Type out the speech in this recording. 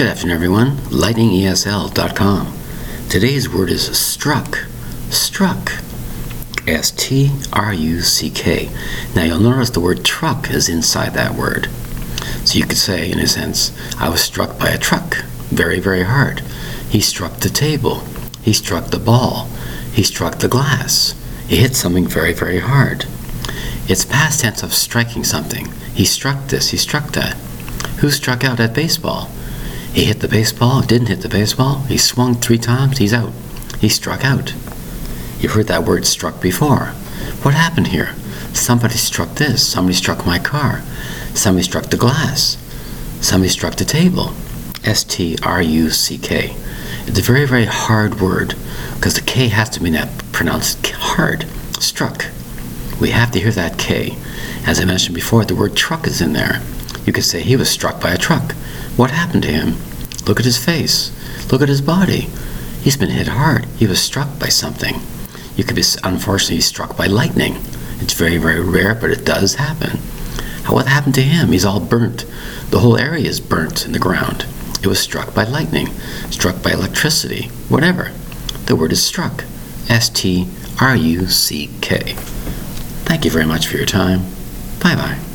Good afternoon, everyone. LightningESL.com. Today's word is struck. Struck. S T R U C K. Now you'll notice the word truck is inside that word. So you could say, in a sense, I was struck by a truck very, very hard. He struck the table. He struck the ball. He struck the glass. He hit something very, very hard. It's past tense of striking something. He struck this, he struck that. Who struck out at baseball? He hit the baseball, didn't hit the baseball. He swung three times, he's out. He struck out. You've heard that word struck before. What happened here? Somebody struck this. Somebody struck my car. Somebody struck the glass. Somebody struck the table. S T R U C K. It's a very, very hard word because the K has to be pronounced hard. Struck. We have to hear that K. As I mentioned before, the word truck is in there. You could say he was struck by a truck. What happened to him? Look at his face. Look at his body. He's been hit hard. He was struck by something. You could be unfortunately struck by lightning. It's very, very rare, but it does happen. What happened to him? He's all burnt. The whole area is burnt in the ground. It was struck by lightning, struck by electricity, whatever. The word is struck. S T R U C K. Thank you very much for your time. Bye bye.